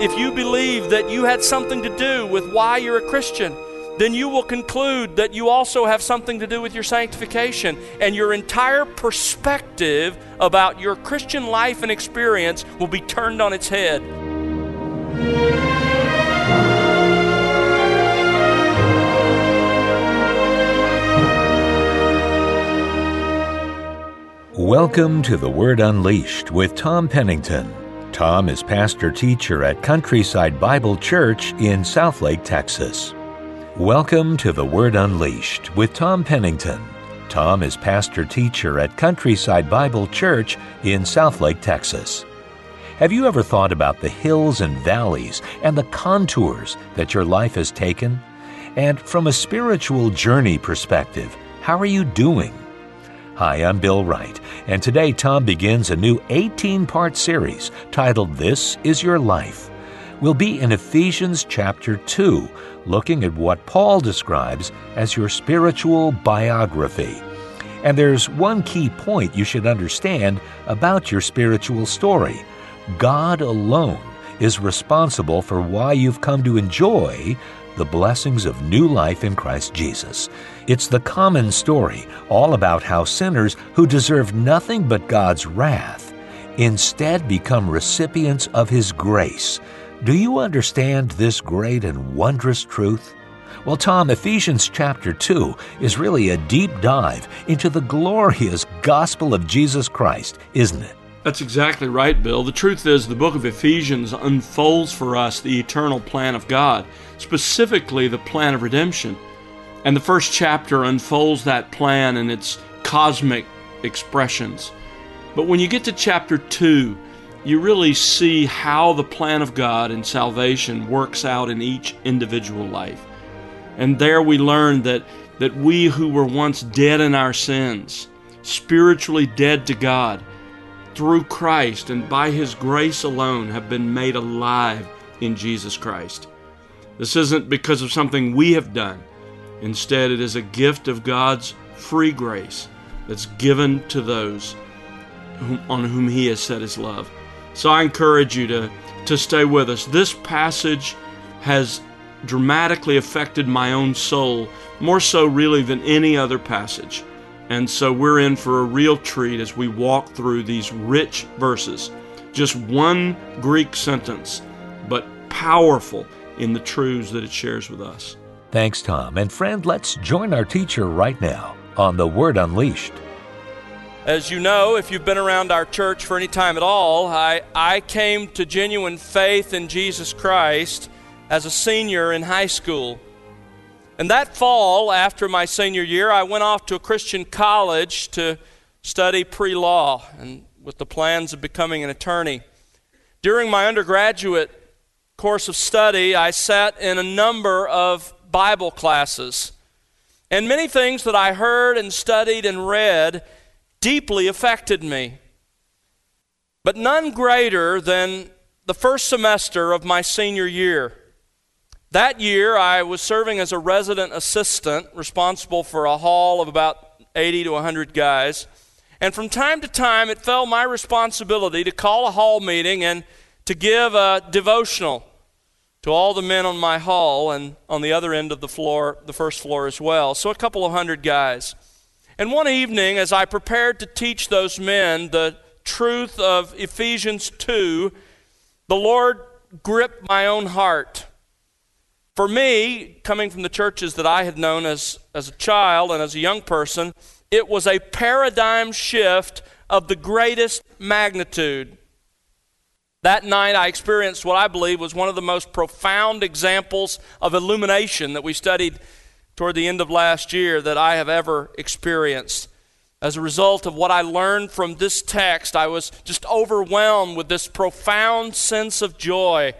if you believe that you had something to do with why you're a Christian, then you will conclude that you also have something to do with your sanctification. And your entire perspective about your Christian life and experience will be turned on its head. Welcome to The Word Unleashed with Tom Pennington. Tom is pastor teacher at Countryside Bible Church in Southlake, Texas. Welcome to The Word Unleashed with Tom Pennington. Tom is pastor teacher at Countryside Bible Church in Southlake, Texas. Have you ever thought about the hills and valleys and the contours that your life has taken? And from a spiritual journey perspective, how are you doing? Hi, I'm Bill Wright, and today Tom begins a new 18 part series titled This Is Your Life. We'll be in Ephesians chapter 2 looking at what Paul describes as your spiritual biography. And there's one key point you should understand about your spiritual story God alone is responsible for why you've come to enjoy the blessings of new life in Christ Jesus. It's the common story, all about how sinners who deserve nothing but God's wrath instead become recipients of His grace do you understand this great and wondrous truth? Well, Tom, Ephesians chapter 2 is really a deep dive into the glorious gospel of Jesus Christ, isn't it? That's exactly right, Bill. The truth is, the book of Ephesians unfolds for us the eternal plan of God, specifically the plan of redemption. And the first chapter unfolds that plan in its cosmic expressions. But when you get to chapter 2, you really see how the plan of God in salvation works out in each individual life. And there we learn that, that we who were once dead in our sins, spiritually dead to God, through Christ and by His grace alone have been made alive in Jesus Christ. This isn't because of something we have done. Instead, it is a gift of God's free grace that's given to those on whom He has set His love. So I encourage you to, to stay with us. This passage has dramatically affected my own soul, more so, really, than any other passage. And so we're in for a real treat as we walk through these rich verses. Just one Greek sentence, but powerful in the truths that it shares with us. Thanks, Tom. And friend, let's join our teacher right now on The Word Unleashed. As you know, if you've been around our church for any time at all, I, I came to genuine faith in Jesus Christ as a senior in high school. And that fall, after my senior year, I went off to a Christian college to study pre law and with the plans of becoming an attorney. During my undergraduate course of study, I sat in a number of Bible classes. And many things that I heard and studied and read deeply affected me. But none greater than the first semester of my senior year. That year, I was serving as a resident assistant responsible for a hall of about 80 to 100 guys. And from time to time, it fell my responsibility to call a hall meeting and to give a devotional to all the men on my hall and on the other end of the floor, the first floor as well. So a couple of hundred guys. And one evening, as I prepared to teach those men the truth of Ephesians 2, the Lord gripped my own heart. For me, coming from the churches that I had known as, as a child and as a young person, it was a paradigm shift of the greatest magnitude. That night, I experienced what I believe was one of the most profound examples of illumination that we studied toward the end of last year that I have ever experienced. As a result of what I learned from this text, I was just overwhelmed with this profound sense of joy.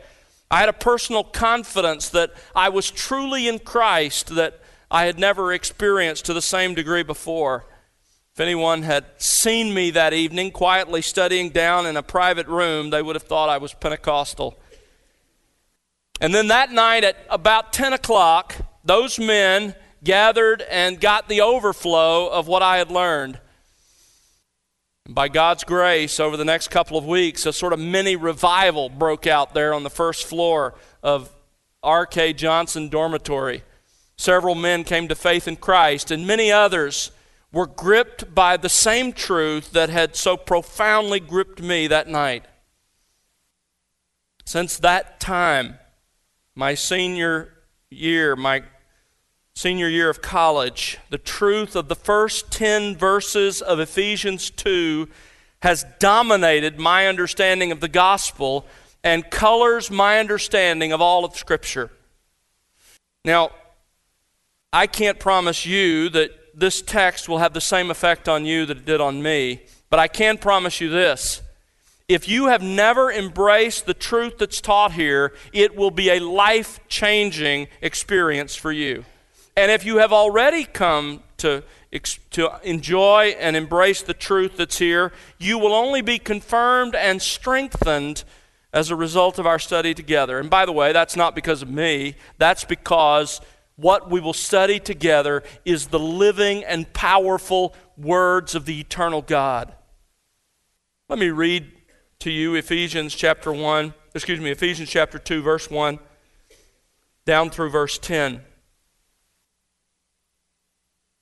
I had a personal confidence that I was truly in Christ that I had never experienced to the same degree before. If anyone had seen me that evening quietly studying down in a private room, they would have thought I was Pentecostal. And then that night at about 10 o'clock, those men gathered and got the overflow of what I had learned. By God's grace, over the next couple of weeks, a sort of mini revival broke out there on the first floor of R.K. Johnson Dormitory. Several men came to faith in Christ, and many others were gripped by the same truth that had so profoundly gripped me that night. Since that time, my senior year, my senior year of college, the truth of the first 10 verses of Ephesians 2 has dominated my understanding of the gospel and colors my understanding of all of Scripture. Now, I can't promise you that this text will have the same effect on you that it did on me, but I can promise you this. If you have never embraced the truth that's taught here, it will be a life changing experience for you. And if you have already come to, to enjoy and embrace the truth that's here, you will only be confirmed and strengthened as a result of our study together. And by the way, that's not because of me, that's because what we will study together is the living and powerful words of the eternal God. Let me read to you Ephesians chapter 1, excuse me, Ephesians chapter 2, verse 1, down through verse 10.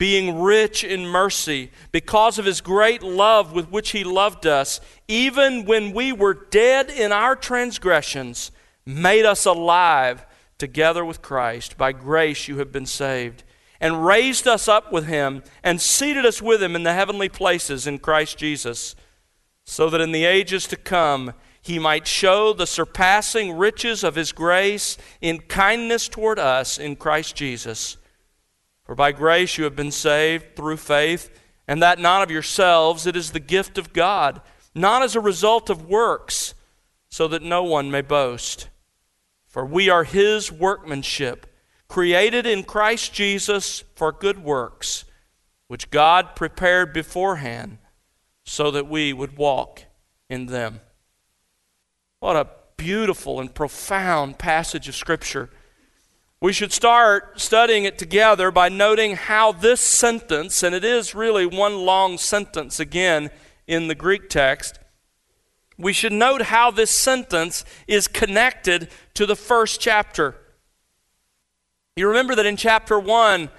being rich in mercy, because of his great love with which he loved us, even when we were dead in our transgressions, made us alive together with Christ. By grace you have been saved, and raised us up with him, and seated us with him in the heavenly places in Christ Jesus, so that in the ages to come he might show the surpassing riches of his grace in kindness toward us in Christ Jesus. For by grace you have been saved through faith, and that not of yourselves, it is the gift of God, not as a result of works, so that no one may boast. For we are his workmanship, created in Christ Jesus for good works, which God prepared beforehand so that we would walk in them. What a beautiful and profound passage of Scripture. We should start studying it together by noting how this sentence, and it is really one long sentence again in the Greek text, we should note how this sentence is connected to the first chapter. You remember that in chapter 1,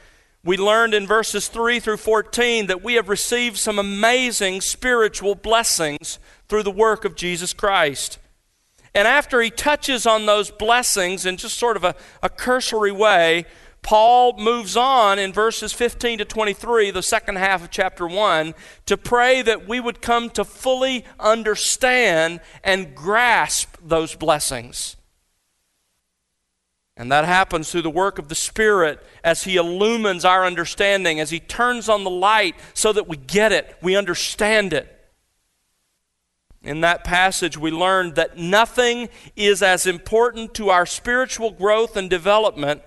we learned in verses 3 through 14 that we have received some amazing spiritual blessings through the work of Jesus Christ. And after he touches on those blessings in just sort of a, a cursory way, Paul moves on in verses 15 to 23, the second half of chapter 1, to pray that we would come to fully understand and grasp those blessings. And that happens through the work of the Spirit as He illumines our understanding, as He turns on the light so that we get it, we understand it. In that passage, we learned that nothing is as important to our spiritual growth and development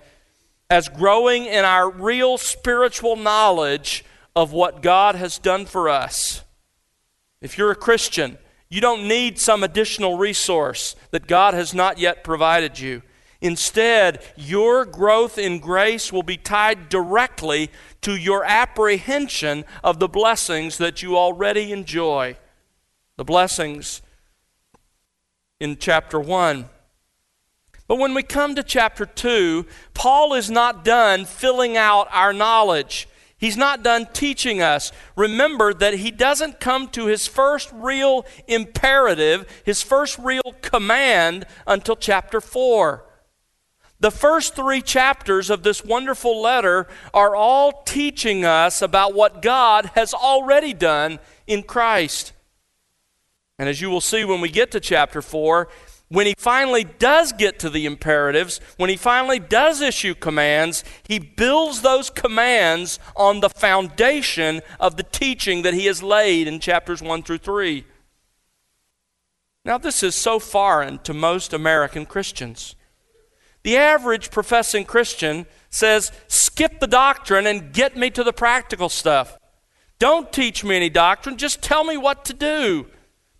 as growing in our real spiritual knowledge of what God has done for us. If you're a Christian, you don't need some additional resource that God has not yet provided you. Instead, your growth in grace will be tied directly to your apprehension of the blessings that you already enjoy the blessings in chapter 1. But when we come to chapter 2, Paul is not done filling out our knowledge. He's not done teaching us. Remember that he doesn't come to his first real imperative, his first real command, until chapter 4. The first three chapters of this wonderful letter are all teaching us about what God has already done in Christ. And as you will see when we get to chapter 4, when he finally does get to the imperatives, when he finally does issue commands, he builds those commands on the foundation of the teaching that he has laid in chapters 1 through 3. Now, this is so foreign to most American Christians. The average professing Christian says, skip the doctrine and get me to the practical stuff. Don't teach me any doctrine, just tell me what to do.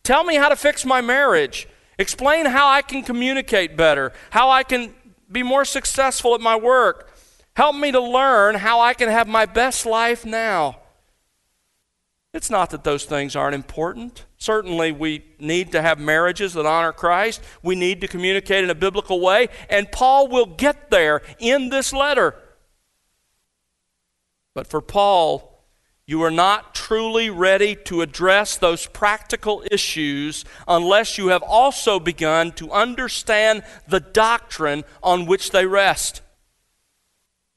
Tell me how to fix my marriage. Explain how I can communicate better, how I can be more successful at my work. Help me to learn how I can have my best life now. It's not that those things aren't important. Certainly, we need to have marriages that honor Christ. We need to communicate in a biblical way, and Paul will get there in this letter. But for Paul, you are not truly ready to address those practical issues unless you have also begun to understand the doctrine on which they rest.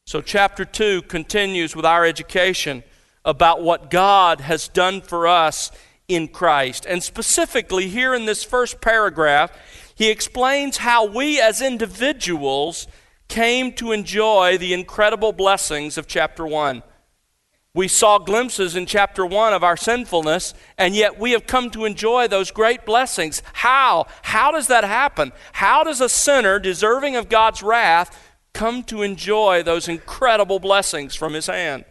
So, chapter 2 continues with our education about what God has done for us in Christ. And specifically, here in this first paragraph, he explains how we as individuals came to enjoy the incredible blessings of chapter 1. We saw glimpses in chapter 1 of our sinfulness, and yet we have come to enjoy those great blessings. How? How does that happen? How does a sinner deserving of God's wrath come to enjoy those incredible blessings from his hand?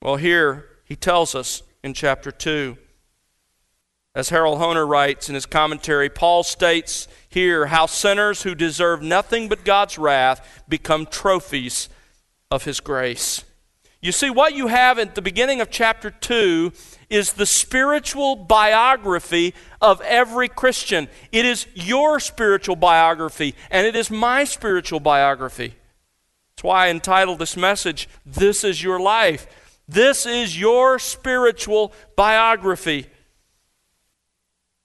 Well, here he tells us in chapter 2. As Harold Hoehner writes in his commentary, Paul states here how sinners who deserve nothing but God's wrath become trophies of his grace. You see, what you have at the beginning of chapter 2 is the spiritual biography of every Christian. It is your spiritual biography, and it is my spiritual biography. That's why I entitled this message, This is Your Life. This is your spiritual biography.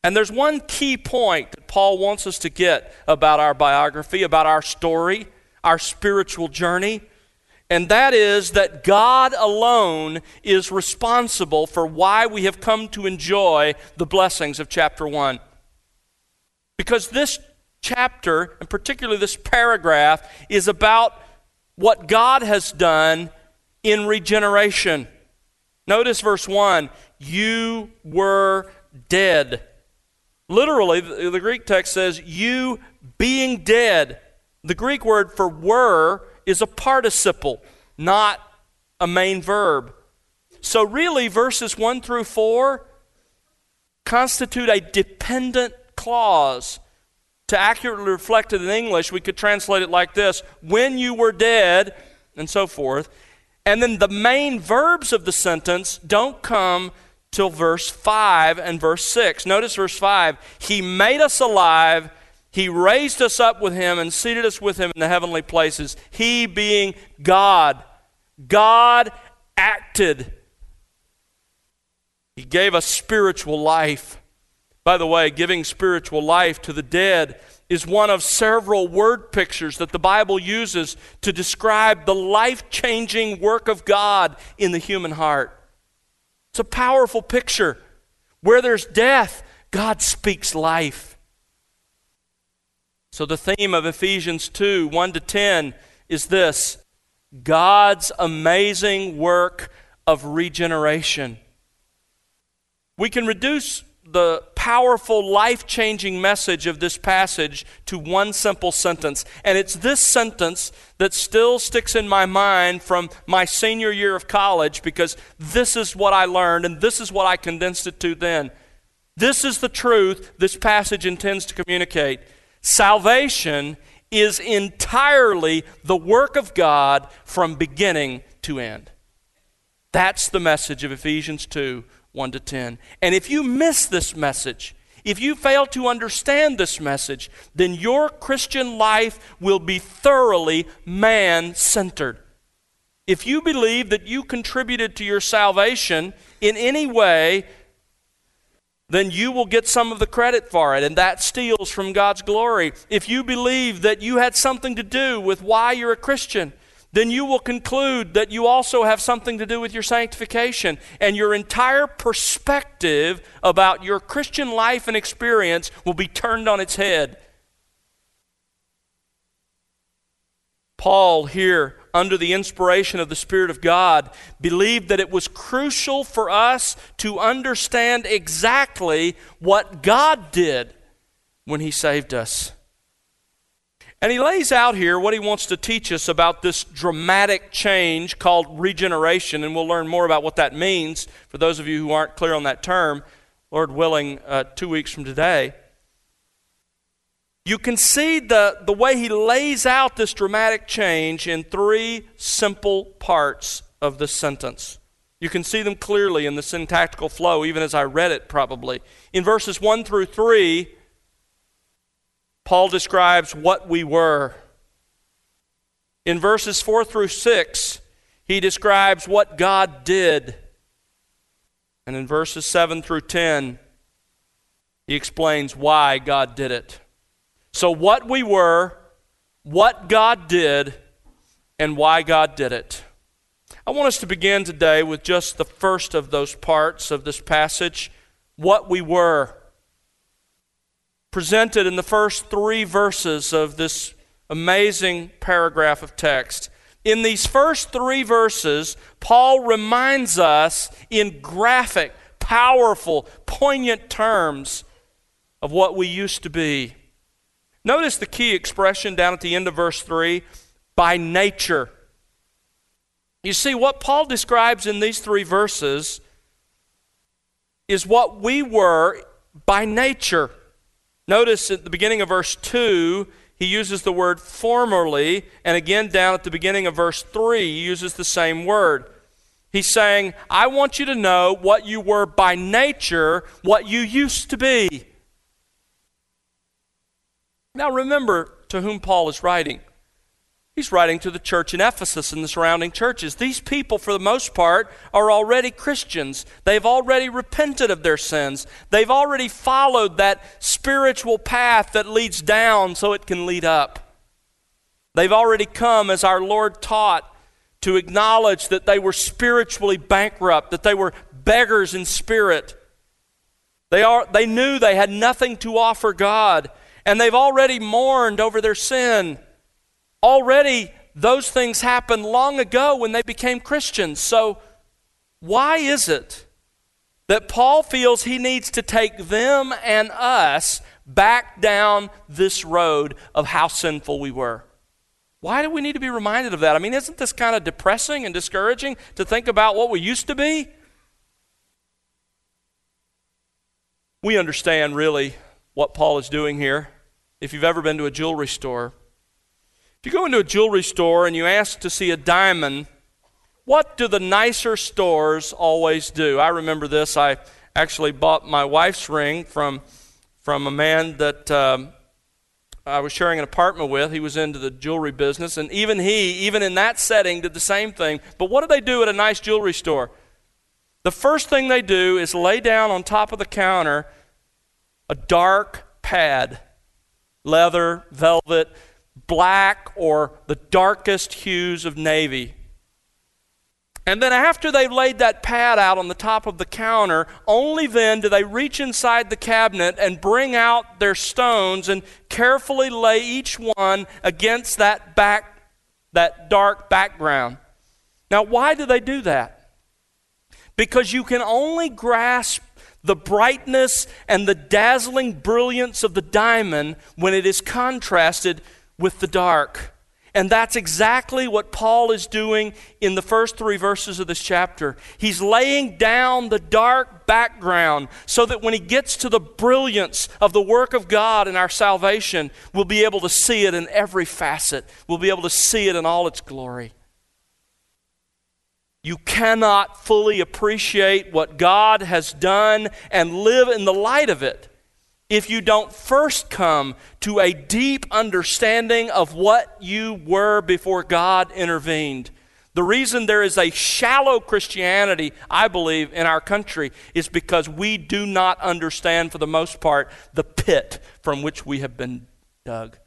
And there's one key point that Paul wants us to get about our biography, about our story, our spiritual journey, and that is that God alone is responsible for why we have come to enjoy the blessings of chapter 1. Because this chapter, and particularly this paragraph, is about what God has done in regeneration. Notice verse 1 You were dead. Literally, the, Greek text says, You being dead. The Greek word for were is a participle, not a main verb. So, really, verses 1 through 4 constitute a dependent clause. To accurately reflect it in English, we could translate it like this When you were dead, and so forth. And then the main verbs of the sentence don't come till verse 5 and verse 6. Notice verse 5 He made us alive, He raised us up with Him, and seated us with Him in the heavenly places. He being God. God acted. He gave us spiritual life. By the way, giving spiritual life to the dead is one of several word pictures that the Bible uses to describe the life changing work of God in the human heart. It's a powerful picture. Where there's death, God speaks life. So the theme of Ephesians 2 1 to 10 is this God's amazing work of regeneration. We can reduce the powerful, life changing message of this passage to one simple sentence. And it's this sentence that still sticks in my mind from my senior year of college because this is what I learned and this is what I condensed it to then. This is the truth this passage intends to communicate. Salvation is entirely the work of God from beginning to end. That's the message of Ephesians 2 1 to 10. And if you miss this message, if you fail to understand this message, then your Christian life will be thoroughly man centered. If you believe that you contributed to your salvation in any way, then you will get some of the credit for it, and that steals from God's glory. If you believe that you had something to do with why you're a Christian, then you will conclude that you also have something to do with your sanctification, and your entire perspective about your Christian life and experience will be turned on its head. Paul, here, under the inspiration of the Spirit of God, believed that it was crucial for us to understand exactly what God did when He saved us. And he lays out here what he wants to teach us about this dramatic change called regeneration, and we'll learn more about what that means for those of you who aren't clear on that term, Lord willing, uh, two weeks from today. You can see the, the way he lays out this dramatic change in three simple parts of the sentence. You can see them clearly in the syntactical flow, even as I read it, probably. In verses 1 through 3, Paul describes what we were. In verses 4 through 6, he describes what God did. And in verses 7 through 10, he explains why God did it. So, what we were, what God did, and why God did it. I want us to begin today with just the first of those parts of this passage what we were. Presented in the first three verses of this amazing paragraph of text. In these first three verses, Paul reminds us in graphic, powerful, poignant terms of what we used to be. Notice the key expression down at the end of verse 3 by nature. You see, what Paul describes in these three verses is what we were by nature. Notice at the beginning of verse 2, he uses the word formerly, and again down at the beginning of verse 3, he uses the same word. He's saying, I want you to know what you were by nature, what you used to be. Now remember to whom Paul is writing. He's writing to the church in Ephesus and the surrounding churches. These people, for the most part, are already Christians. They've already repented of their sins. They've already followed that spiritual path that leads down so it can lead up. They've already come, as our Lord taught, to acknowledge that they were spiritually bankrupt, that they were beggars in spirit. They, are, they knew they had nothing to offer God and they've already mourned over their sin. Already, those things happened long ago when they became Christians. So, why is it that Paul feels he needs to take them and us back down this road of how sinful we were? Why do we need to be reminded of that? I mean, isn't this kind of depressing and discouraging to think about what we used to be? We understand really what Paul is doing here if you've ever been to a jewelry store. If you go into a jewelry store and you ask to see a diamond, what do the nicer stores always do? I remember this. I actually bought my wife's ring from, from a man that um, I was sharing an apartment with. He was into the jewelry business, and even he, even in that setting, did the same thing. But what do they do at a nice jewelry store? The first thing they do is lay down on top of the counter a dark pad leather, velvet, black, or the darkest hues of navy. And then, after they've laid that pad out on the top of the counter, only then do they reach inside the cabinet and bring out their stones and carefully lay each one against that back, that dark background. Now, why do they do that? Because you can only grasp the brightness and the dazzling brilliance of the diamond when it is contrasted with the dark. And that's exactly what Paul is doing in the first three verses of this chapter. He's laying down the dark background so that when he gets to the brilliance of the work of God in our salvation, we'll be able to see it in every facet. We'll be able to see it in all its glory. You cannot fully appreciate what God has done and live in the light of it if you don't first come to a deep understanding of what you were before God intervened. The reason there is a shallow Christianity, I believe, in our country is because we do not understand, for the most part, the pit from which we have been dug.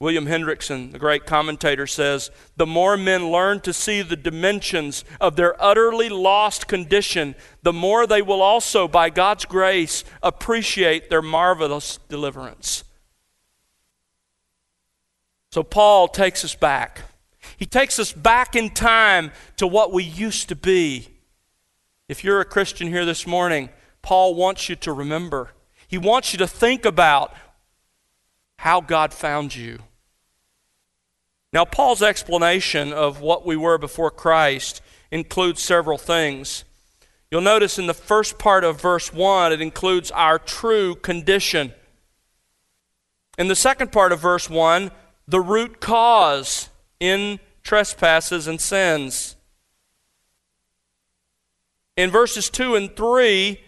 William Hendriksen, the great commentator, says the more men learn to see the dimensions of their utterly lost condition, the more they will also, by God's grace, appreciate their marvelous deliverance. So Paul takes us back. He takes us back in time to what we used to be. If you're a Christian here this morning, Paul wants you to remember. He wants you to think about how God found you. Now, Paul's explanation of what we were before Christ includes several things. You'll notice in the first part of verse 1, it includes our true condition. In the second part of verse 1, the root cause in trespasses and sins. In verses 2 and 3,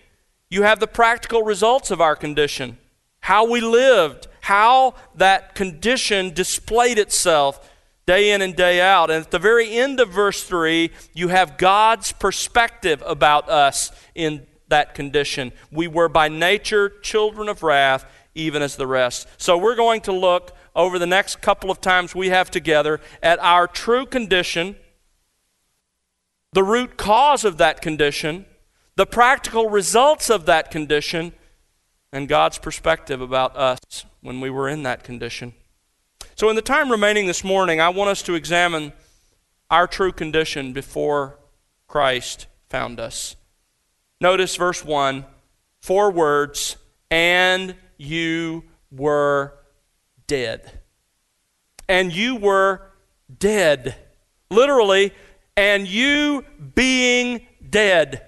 you have the practical results of our condition how we lived, how that condition displayed itself day in and day out. And at the very end of verse 3, you have God's perspective about us in that condition. We were by nature children of wrath, even as the rest. So we're going to look over the next couple of times we have together at our true condition, the root cause of that condition, the practical results of that condition, and God's perspective about us when we were in that condition. So, in the time remaining this morning, I want us to examine our true condition before Christ found us. Notice verse 1 four words, and you were dead. And you were dead. Literally, and you being dead.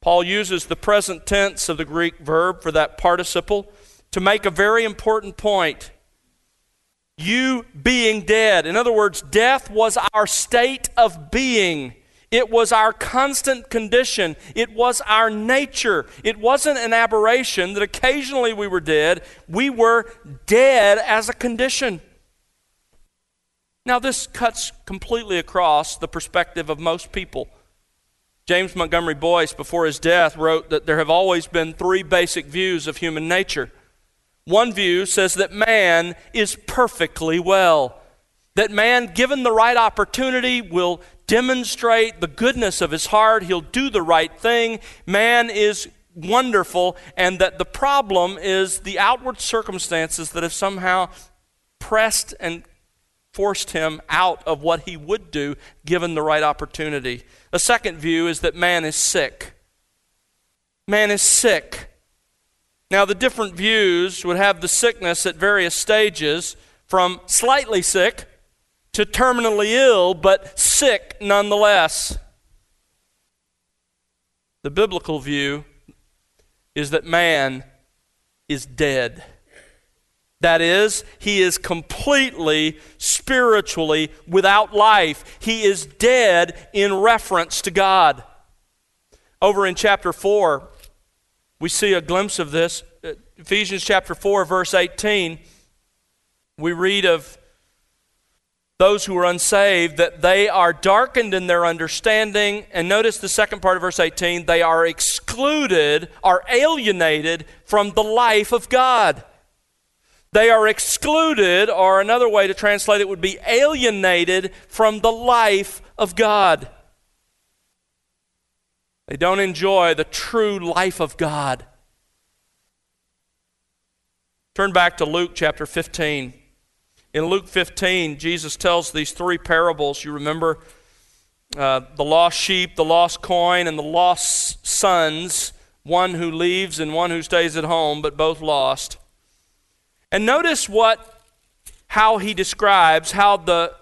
Paul uses the present tense of the Greek verb for that participle to make a very important point you being dead. In other words, death was our state of being. It was our constant condition. It was our nature. It wasn't an aberration that occasionally we were dead. We were dead as a condition. Now, this cuts completely across the perspective of most people. James Montgomery Boice, before his death, wrote that there have always been three basic views of human nature one view says that man is perfectly well, that man, given the right opportunity, will demonstrate the goodness of his heart, he'll do the right thing. Man is wonderful, and that the problem is the outward circumstances that have somehow pressed and forced him out of what he would do given the right opportunity. A second view is that man is sick. Man is sick. Now, the different views would have the sickness at various stages, from slightly sick to terminally ill, but sick nonetheless. The biblical view is that man is dead. That is, he is completely spiritually without life. He is dead in reference to God. Over in chapter 4, we see a glimpse of this. Uh, Ephesians chapter 4, verse 18, we read of those who are unsaved that they are darkened in their understanding. And notice the second part of verse 18 they are excluded, are alienated from the life of God. They are excluded, or another way to translate it would be alienated from the life of God. They don't enjoy the true life of God. Turn back to Luke chapter 15. In Luke 15, Jesus tells these three parables. You remember uh, the lost sheep, the lost coin, and the lost sons one who leaves and one who stays at home, but both lost. And notice what how he describes how the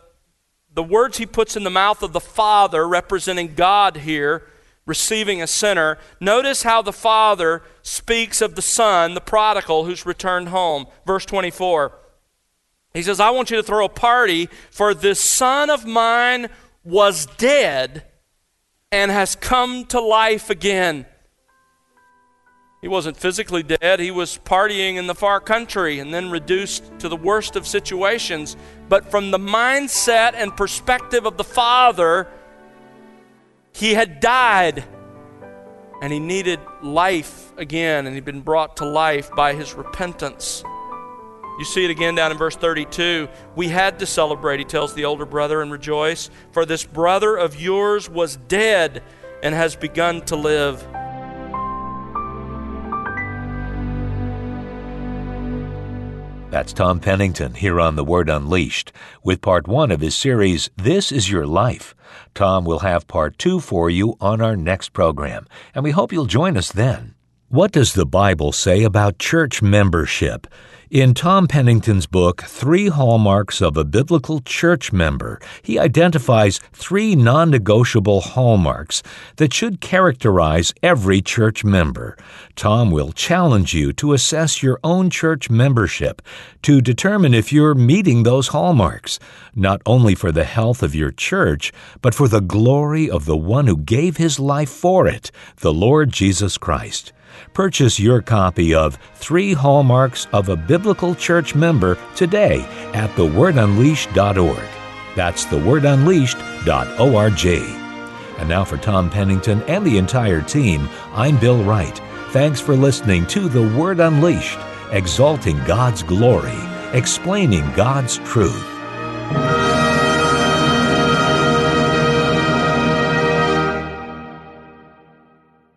the words he puts in the mouth of the Father, representing God here, receiving a sinner, notice how the Father speaks of the Son, the prodigal, who's returned home. Verse 24. He says, I want you to throw a party, for this son of mine was dead and has come to life again. He wasn't physically dead, he was partying in the far country and then reduced to the worst of situations. But from the mindset and perspective of the Father, he had died and he needed life again, and he'd been brought to life by his repentance. You see it again down in verse 32. We had to celebrate, he tells the older brother, and rejoice, for this brother of yours was dead and has begun to live. That's Tom Pennington here on The Word Unleashed with part one of his series, This Is Your Life. Tom will have part two for you on our next program, and we hope you'll join us then. What does the Bible say about church membership? In Tom Pennington's book, Three Hallmarks of a Biblical Church Member, he identifies three non negotiable hallmarks that should characterize every church member. Tom will challenge you to assess your own church membership to determine if you're meeting those hallmarks, not only for the health of your church, but for the glory of the one who gave his life for it, the Lord Jesus Christ. Purchase your copy of Three Hallmarks of a Biblical Church Member today at thewordunleashed.org. That's thewordunleashed.org. And now for Tom Pennington and the entire team, I'm Bill Wright. Thanks for listening to The Word Unleashed, exalting God's glory, explaining God's truth.